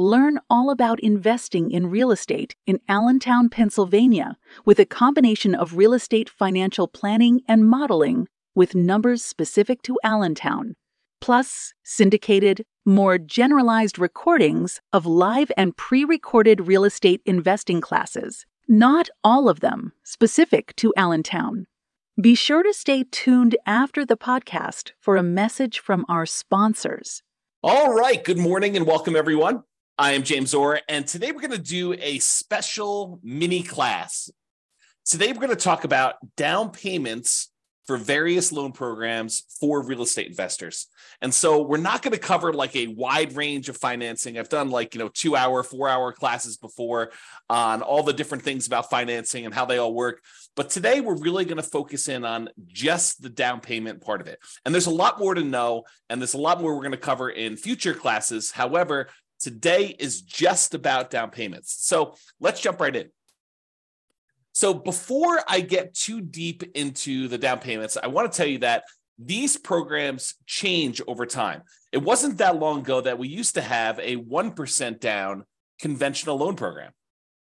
Learn all about investing in real estate in Allentown, Pennsylvania, with a combination of real estate financial planning and modeling with numbers specific to Allentown, plus syndicated, more generalized recordings of live and pre recorded real estate investing classes, not all of them specific to Allentown. Be sure to stay tuned after the podcast for a message from our sponsors. All right. Good morning and welcome, everyone. I am James Orr, and today we're going to do a special mini class. Today we're going to talk about down payments for various loan programs for real estate investors. And so we're not going to cover like a wide range of financing. I've done like, you know, two hour, four hour classes before on all the different things about financing and how they all work. But today we're really going to focus in on just the down payment part of it. And there's a lot more to know, and there's a lot more we're going to cover in future classes. However, Today is just about down payments. So let's jump right in. So before I get too deep into the down payments, I want to tell you that these programs change over time. It wasn't that long ago that we used to have a 1% down conventional loan program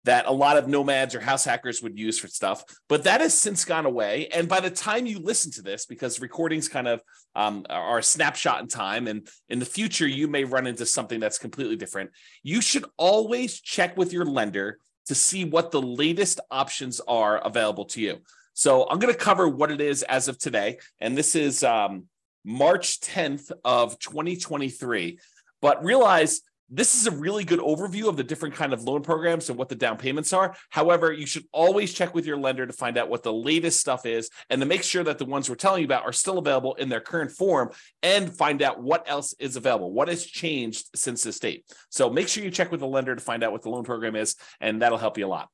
that a lot of nomads or house hackers would use for stuff. But that has since gone away. And by the time you listen to this, because recordings kind of um, are a snapshot in time, and in the future, you may run into something that's completely different, you should always check with your lender to see what the latest options are available to you. So I'm going to cover what it is as of today. And this is um, March 10th of 2023. But realize this is a really good overview of the different kind of loan programs and what the down payments are. However, you should always check with your lender to find out what the latest stuff is and to make sure that the ones we're telling you about are still available in their current form and find out what else is available, what has changed since this date. So make sure you check with the lender to find out what the loan program is, and that'll help you a lot.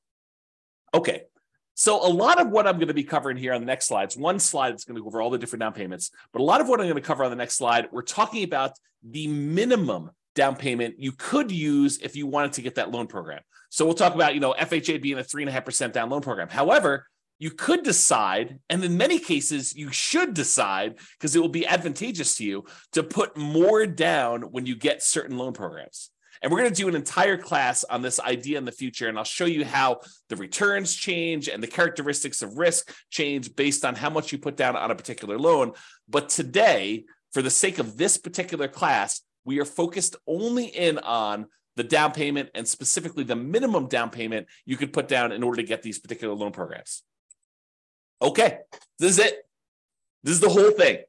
Okay, so a lot of what I'm going to be covering here on the next slides, one slide is going to go over all the different down payments, but a lot of what I'm going to cover on the next slide, we're talking about the minimum down payment you could use if you wanted to get that loan program. So we'll talk about, you know, FHA being a three and a half percent down loan program. However, you could decide, and in many cases, you should decide because it will be advantageous to you to put more down when you get certain loan programs. And we're going to do an entire class on this idea in the future. And I'll show you how the returns change and the characteristics of risk change based on how much you put down on a particular loan. But today, for the sake of this particular class, we are focused only in on the down payment and specifically the minimum down payment you could put down in order to get these particular loan programs. Okay, this is it. This is the whole thing.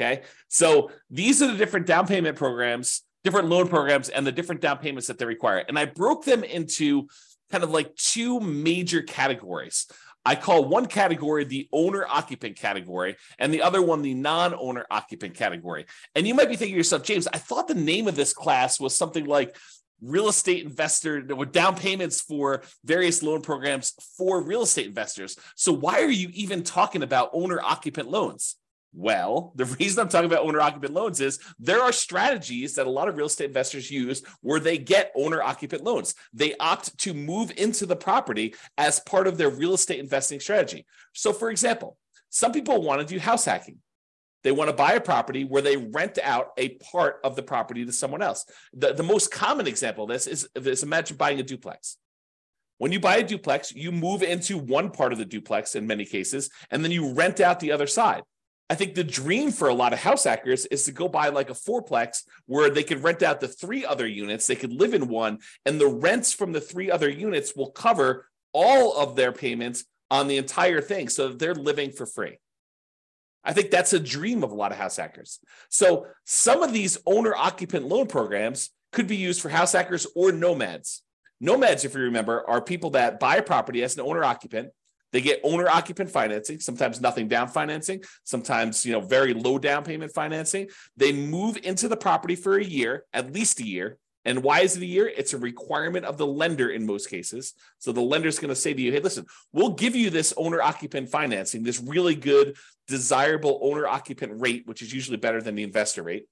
Okay, so these are the different down payment programs, different loan programs, and the different down payments that they require. And I broke them into kind of like two major categories. I call one category the owner occupant category and the other one the non owner occupant category. And you might be thinking to yourself, James, I thought the name of this class was something like real estate investor with down payments for various loan programs for real estate investors. So why are you even talking about owner occupant loans? Well, the reason I'm talking about owner occupant loans is there are strategies that a lot of real estate investors use where they get owner occupant loans. They opt to move into the property as part of their real estate investing strategy. So, for example, some people want to do house hacking. They want to buy a property where they rent out a part of the property to someone else. The, the most common example of this is, is imagine buying a duplex. When you buy a duplex, you move into one part of the duplex in many cases, and then you rent out the other side. I think the dream for a lot of house hackers is to go buy like a fourplex where they could rent out the three other units, they could live in one, and the rents from the three other units will cover all of their payments on the entire thing. So they're living for free. I think that's a dream of a lot of house hackers. So some of these owner occupant loan programs could be used for house hackers or nomads. Nomads, if you remember, are people that buy a property as an owner occupant they get owner occupant financing, sometimes nothing down financing, sometimes you know very low down payment financing. They move into the property for a year, at least a year, And why is it a year? It's a requirement of the lender in most cases. So the lender's going to say to you, hey, listen, we'll give you this owner occupant financing, this really good, desirable owner occupant rate, which is usually better than the investor rate.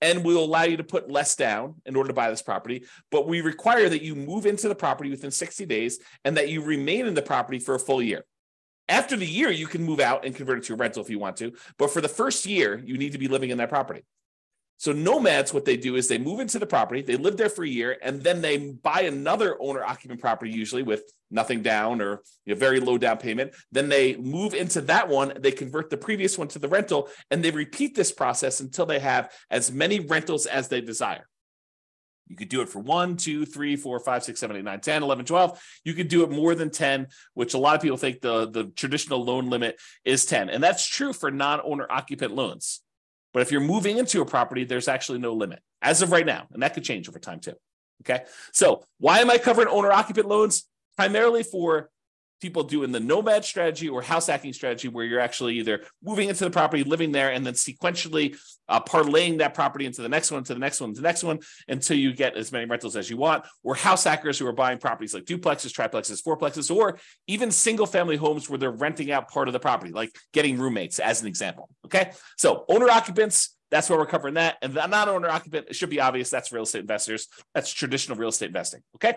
And we'll allow you to put less down in order to buy this property. But we require that you move into the property within 60 days and that you remain in the property for a full year. After the year, you can move out and convert it to a rental if you want to. But for the first year, you need to be living in that property. So nomads, what they do is they move into the property, they live there for a year, and then they buy another owner occupant property, usually with nothing down or a very low down payment. Then they move into that one, they convert the previous one to the rental, and they repeat this process until they have as many rentals as they desire. You could do it for one, two, three, four, five, six, seven, eight, nine, 10, 11, 12. You could do it more than 10, which a lot of people think the, the traditional loan limit is 10. And that's true for non owner occupant loans. But if you're moving into a property, there's actually no limit as of right now. And that could change over time too. Okay. So why am I covering owner occupant loans? Primarily for people doing the nomad strategy or house hacking strategy, where you're actually either moving into the property, living there, and then sequentially uh, parlaying that property into the next one, to the next one, to the next one, until you get as many rentals as you want. Or house hackers who are buying properties like duplexes, triplexes, fourplexes, or even single family homes where they're renting out part of the property, like getting roommates, as an example. Okay, so owner occupants. That's where we're covering that. And the non owner occupant, it should be obvious. That's real estate investors. That's traditional real estate investing. Okay.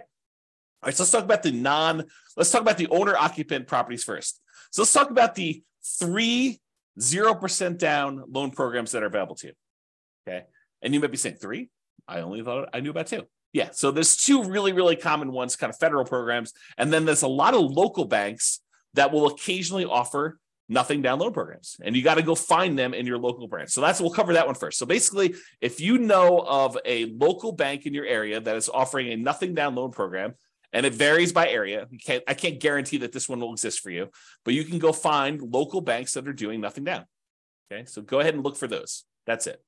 All right, so let's talk about the non, let's talk about the owner occupant properties first. So let's talk about the three 0% down loan programs that are available to you. Okay. And you might be saying three. I only thought I knew about two. Yeah. So there's two really, really common ones, kind of federal programs. And then there's a lot of local banks that will occasionally offer nothing down loan programs. And you got to go find them in your local branch. So that's we'll cover that one first. So basically, if you know of a local bank in your area that is offering a nothing down loan program, and it varies by area. Can't, I can't guarantee that this one will exist for you, but you can go find local banks that are doing nothing down. Okay, so go ahead and look for those. That's it.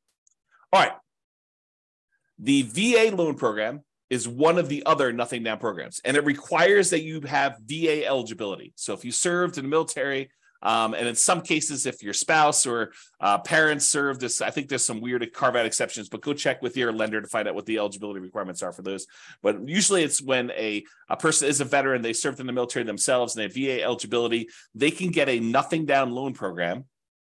All right. The VA loan program is one of the other nothing down programs, and it requires that you have VA eligibility. So if you served in the military, um, and in some cases, if your spouse or uh, parents serve this, I think there's some weird carve out exceptions, but go check with your lender to find out what the eligibility requirements are for those. But usually it's when a, a person is a veteran, they served in the military themselves and they have VA eligibility, they can get a nothing down loan program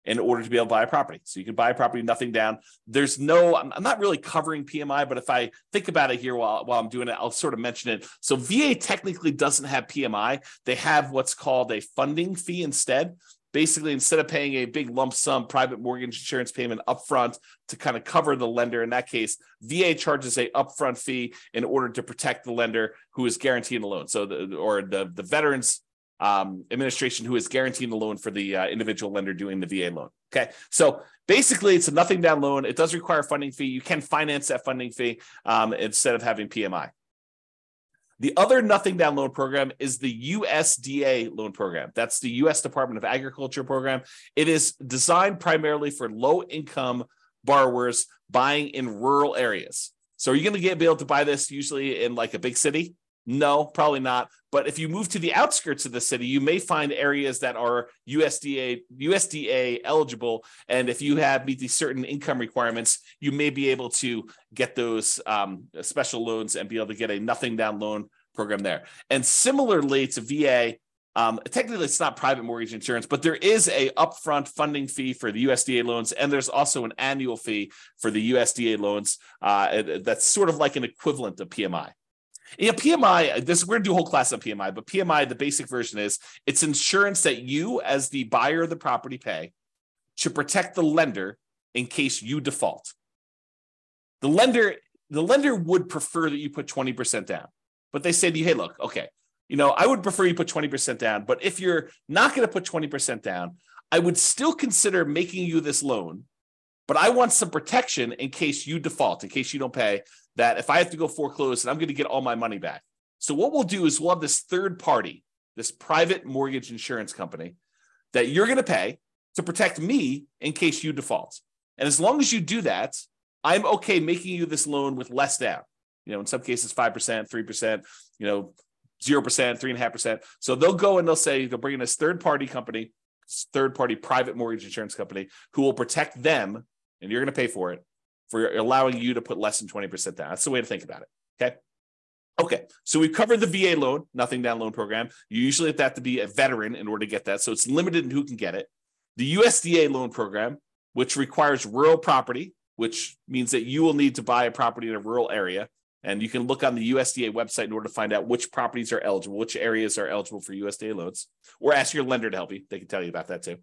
in order to be able to buy a property. So you can buy a property, nothing down. There's no, I'm, not really covering PMI, but if I think about it here while, while I'm doing it, I'll sort of mention it. So VA technically doesn't have PMI. They have what's called a funding fee instead. Basically, instead of paying a big lump sum private mortgage insurance payment upfront to kind of cover the lender, in that case, VA charges a upfront fee in order to protect the lender who is guaranteeing the loan. So, the, or the the veterans um, administration who is guaranteeing the loan for the uh, individual lender doing the VA loan. Okay, so basically, it's a nothing down loan. It does require a funding fee. You can finance that funding fee um, instead of having PMI. The other nothing down loan program is the USDA loan program. That's the US Department of Agriculture program. It is designed primarily for low income borrowers buying in rural areas. So are you going to be able to buy this usually in like a big city? No, probably not. But if you move to the outskirts of the city, you may find areas that are USDA USDA eligible, and if you have meet these certain income requirements, you may be able to get those um, special loans and be able to get a nothing down loan program there. And similarly to VA, um, technically it's not private mortgage insurance, but there is a upfront funding fee for the USDA loans, and there's also an annual fee for the USDA loans. Uh, that's sort of like an equivalent of PMI. Yeah, PMI, this we're gonna do a whole class on PMI, but PMI, the basic version is it's insurance that you, as the buyer of the property, pay to protect the lender in case you default. The lender, the lender would prefer that you put 20% down, but they say to you, hey, look, okay, you know, I would prefer you put 20% down, but if you're not to put 20% down, I would still consider making you this loan, but I want some protection in case you default, in case you don't pay that if I have to go foreclose and I'm going to get all my money back. So what we'll do is we'll have this third party, this private mortgage insurance company that you're going to pay to protect me in case you default. And as long as you do that, I'm okay making you this loan with less down. You know, in some cases, 5%, 3%, you know, 0%, 3.5%. So they'll go and they'll say, they'll bring in this third party company, third party private mortgage insurance company who will protect them and you're going to pay for it for allowing you to put less than 20% down. That's the way to think about it. Okay. Okay, so we've covered the VA loan, nothing down loan program. You usually have to be a veteran in order to get that. So it's limited in who can get it. The USDA loan program, which requires rural property, which means that you will need to buy a property in a rural area. And you can look on the USDA website in order to find out which properties are eligible, which areas are eligible for USDA loans, or ask your lender to help you. They can tell you about that too.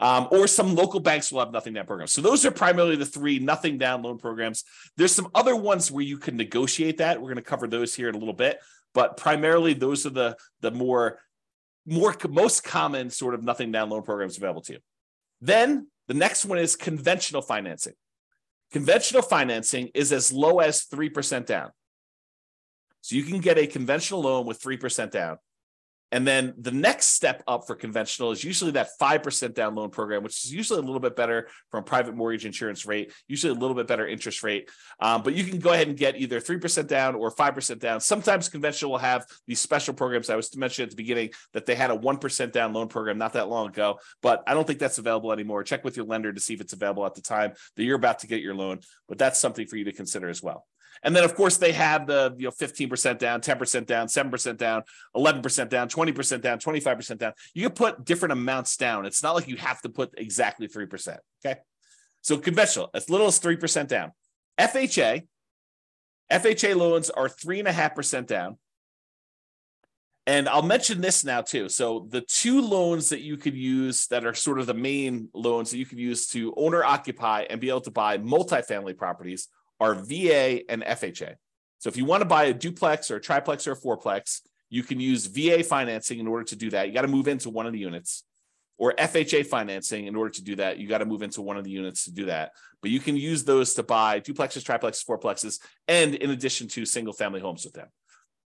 Um, or some local banks will have nothing down programs. So those are primarily the three nothing down loan programs. There's some other ones where you can negotiate that. We're going to cover those here in a little bit, but primarily those are the the more more most common sort of nothing down loan programs available to you. Then the next one is conventional financing. Conventional financing is as low as 3% down. So you can get a conventional loan with 3% down. And then the next step up for conventional is usually that 5% down loan program, which is usually a little bit better from private mortgage insurance rate, usually a little bit better interest rate. Um, but you can go ahead and get either 3% down or 5% down. Sometimes conventional will have these special programs. I was to mention at the beginning that they had a 1% down loan program not that long ago, but I don't think that's available anymore. Check with your lender to see if it's available at the time that you're about to get your loan. But that's something for you to consider as well. And then, of course, they have the you know 15% down, 10% down, 7% down, 11% down, 20% down, 25% down. You can put different amounts down. It's not like you have to put exactly 3%. Okay. So conventional, as little as 3% down. FHA, FHA loans are 3.5% down. And I'll mention this now too. So the two loans that you could use that are sort of the main loans that you could use to owner occupy and be able to buy multifamily properties are VA and FHA. So if you want to buy a duplex or a triplex or a fourplex, you can use VA financing in order to do that. You got to move into one of the units or FHA financing in order to do that. You got to move into one of the units to do that. But you can use those to buy duplexes, triplexes, fourplexes, and in addition to single family homes with them.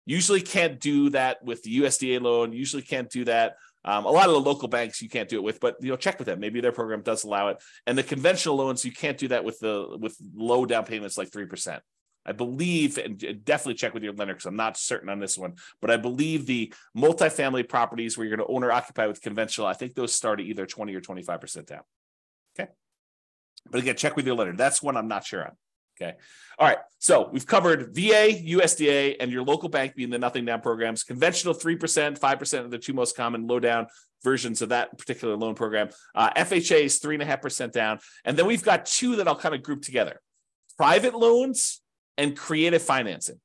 Usually can't do that with the USDA loan. Usually can't do that um, a lot of the local banks you can't do it with, but you know, check with them. Maybe their program does allow it. And the conventional loans you can't do that with the with low down payments like three percent. I believe, and definitely check with your lender because I'm not certain on this one, but I believe the multifamily properties where you're going to own or occupy with conventional, I think those start at either 20 or 25% down. Okay. But again, check with your lender. That's one I'm not sure on. Okay. All right. So we've covered VA, USDA, and your local bank being the nothing down programs. Conventional 3%, 5% are the two most common low down versions of that particular loan program. Uh, FHA is 3.5% down. And then we've got two that I'll kind of group together private loans and creative financing.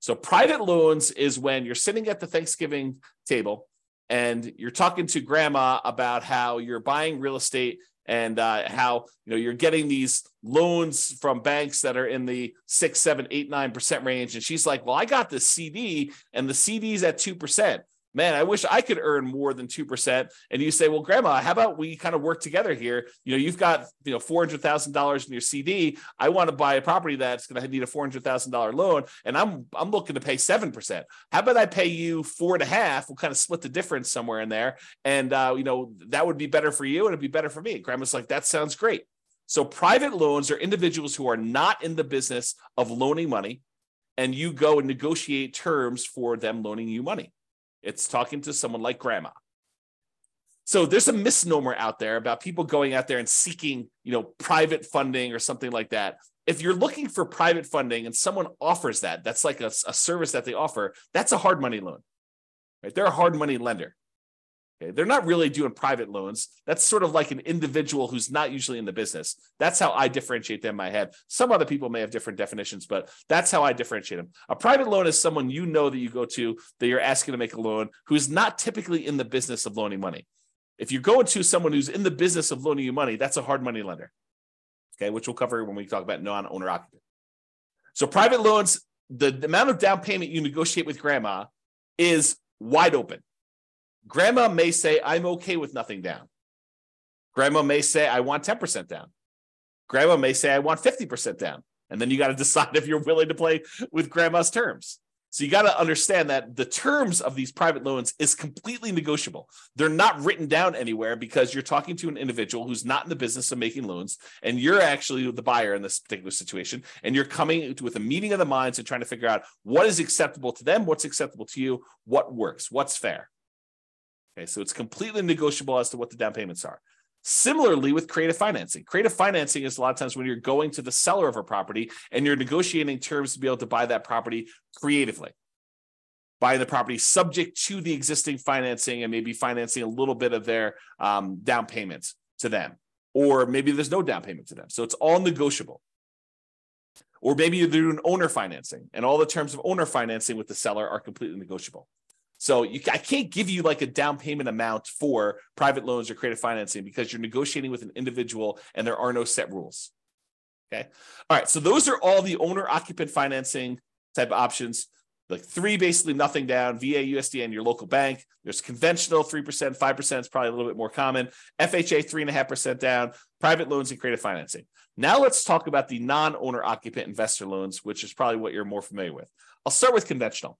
So private loans is when you're sitting at the Thanksgiving table and you're talking to grandma about how you're buying real estate and uh, how you know you're getting these loans from banks that are in the six, seven, eight, nine percent range, and she's like, "Well, I got this CD, and the CD's at two percent man, I wish I could earn more than 2%. And you say, well, grandma, how about we kind of work together here? You know, you've got, you know, $400,000 in your CD. I want to buy a property that's going to need a $400,000 loan. And I'm, I'm looking to pay 7%. How about I pay you four and a half? We'll kind of split the difference somewhere in there. And, uh, you know, that would be better for you and it'd be better for me. Grandma's like, that sounds great. So private loans are individuals who are not in the business of loaning money and you go and negotiate terms for them loaning you money. It's talking to someone like grandma. So there's a misnomer out there about people going out there and seeking, you know, private funding or something like that. If you're looking for private funding and someone offers that, that's like a, a service that they offer, that's a hard money loan. Right? They're a hard money lender. Okay. They're not really doing private loans. That's sort of like an individual who's not usually in the business. That's how I differentiate them in my head. Some other people may have different definitions, but that's how I differentiate them. A private loan is someone you know that you go to that you're asking to make a loan who's not typically in the business of loaning money. If you're going to someone who's in the business of loaning you money, that's a hard money lender. Okay, which we'll cover when we talk about non-owner occupant. So private loans, the, the amount of down payment you negotiate with grandma is wide open. Grandma may say, I'm okay with nothing down. Grandma may say, I want 10% down. Grandma may say, I want 50% down. And then you got to decide if you're willing to play with grandma's terms. So you got to understand that the terms of these private loans is completely negotiable. They're not written down anywhere because you're talking to an individual who's not in the business of making loans, and you're actually the buyer in this particular situation, and you're coming with a meeting of the minds and trying to figure out what is acceptable to them, what's acceptable to you, what works, what's fair. Okay, so it's completely negotiable as to what the down payments are. Similarly, with creative financing, creative financing is a lot of times when you're going to the seller of a property and you're negotiating terms to be able to buy that property creatively. Buying the property subject to the existing financing and maybe financing a little bit of their um, down payments to them, or maybe there's no down payment to them. So it's all negotiable. Or maybe you're doing owner financing and all the terms of owner financing with the seller are completely negotiable. So you, I can't give you like a down payment amount for private loans or creative financing because you're negotiating with an individual and there are no set rules. Okay. All right. So those are all the owner occupant financing type of options. Like three, basically nothing down, VA, USD, and your local bank. There's conventional 3%, 5% is probably a little bit more common. FHA, 3.5% down, private loans and creative financing. Now let's talk about the non owner occupant investor loans, which is probably what you're more familiar with. I'll start with conventional.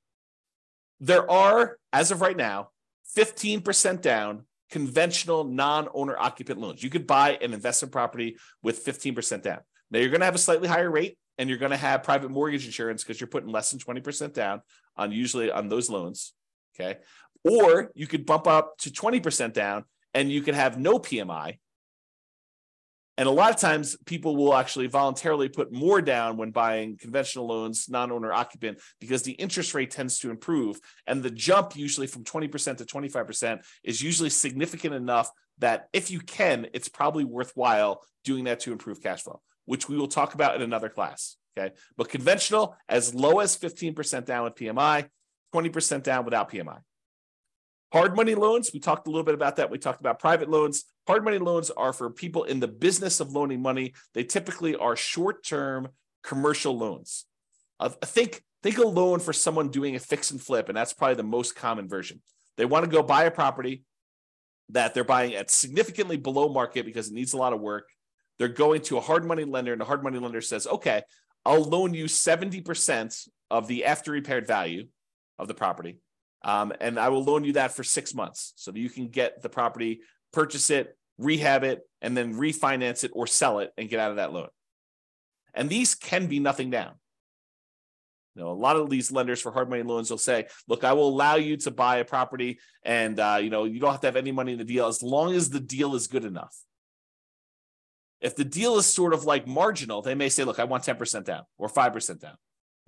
There are, as of right now, 15% down conventional non owner occupant loans. You could buy an investment property with 15% down. Now, you're going to have a slightly higher rate and you're going to have private mortgage insurance because you're putting less than 20% down on usually on those loans. Okay. Or you could bump up to 20% down and you can have no PMI and a lot of times people will actually voluntarily put more down when buying conventional loans, non owner occupant, because the interest rate tends to improve. And the jump, usually from 20% to 25%, is usually significant enough that if you can, it's probably worthwhile doing that to improve cash flow, which we will talk about in another class. Okay. But conventional, as low as 15% down with PMI, 20% down without PMI. Hard money loans, we talked a little bit about that. We talked about private loans. Hard money loans are for people in the business of loaning money. They typically are short term commercial loans. Uh, think, think a loan for someone doing a fix and flip, and that's probably the most common version. They want to go buy a property that they're buying at significantly below market because it needs a lot of work. They're going to a hard money lender, and the hard money lender says, okay, I'll loan you 70% of the after repaired value of the property um, and I will loan you that for six months so that you can get the property, purchase it, rehab it, and then refinance it or sell it and get out of that loan. And these can be nothing down. You know, a lot of these lenders for hard money loans will say, "Look, I will allow you to buy a property, and uh, you know you don't have to have any money in the deal as long as the deal is good enough." If the deal is sort of like marginal, they may say, "Look, I want ten percent down, or five percent down,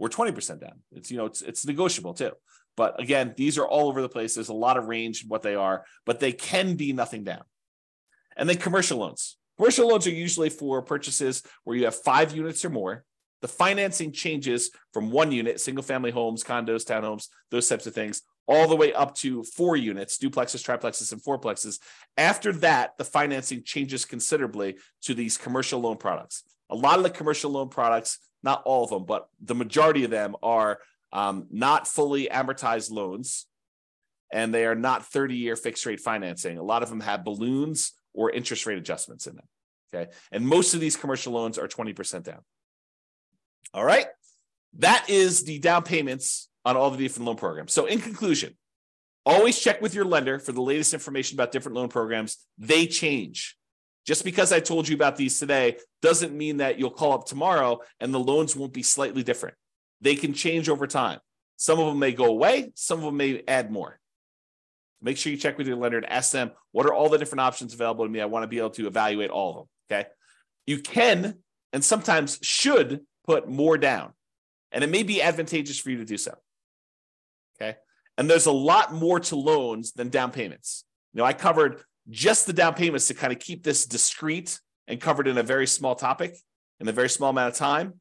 twenty percent down." It's you know it's it's negotiable too. But again, these are all over the place. There's a lot of range in what they are, but they can be nothing down. And then commercial loans. Commercial loans are usually for purchases where you have five units or more. The financing changes from one unit, single family homes, condos, townhomes, those types of things, all the way up to four units, duplexes, triplexes, and fourplexes. After that, the financing changes considerably to these commercial loan products. A lot of the commercial loan products, not all of them, but the majority of them are um, not fully amortized loans, and they are not 30 year fixed rate financing. A lot of them have balloons or interest rate adjustments in them. Okay. And most of these commercial loans are 20% down. All right. That is the down payments on all the different loan programs. So, in conclusion, always check with your lender for the latest information about different loan programs. They change. Just because I told you about these today doesn't mean that you'll call up tomorrow and the loans won't be slightly different. They can change over time. Some of them may go away, some of them may add more. Make sure you check with your lender and ask them what are all the different options available to me. I want to be able to evaluate all of them. Okay. You can and sometimes should put more down, and it may be advantageous for you to do so. Okay. And there's a lot more to loans than down payments. You know, I covered just the down payments to kind of keep this discreet and covered in a very small topic in a very small amount of time.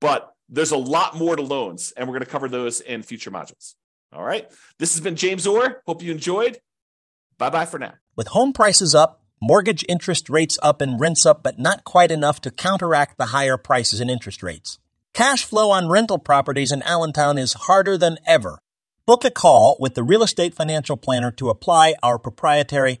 But there's a lot more to loans, and we're going to cover those in future modules. All right. This has been James Orr. Hope you enjoyed. Bye bye for now. With home prices up, mortgage interest rates up, and rents up, but not quite enough to counteract the higher prices and interest rates. Cash flow on rental properties in Allentown is harder than ever. Book a call with the Real Estate Financial Planner to apply our proprietary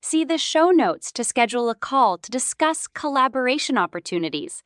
See the show notes to schedule a call to discuss collaboration opportunities.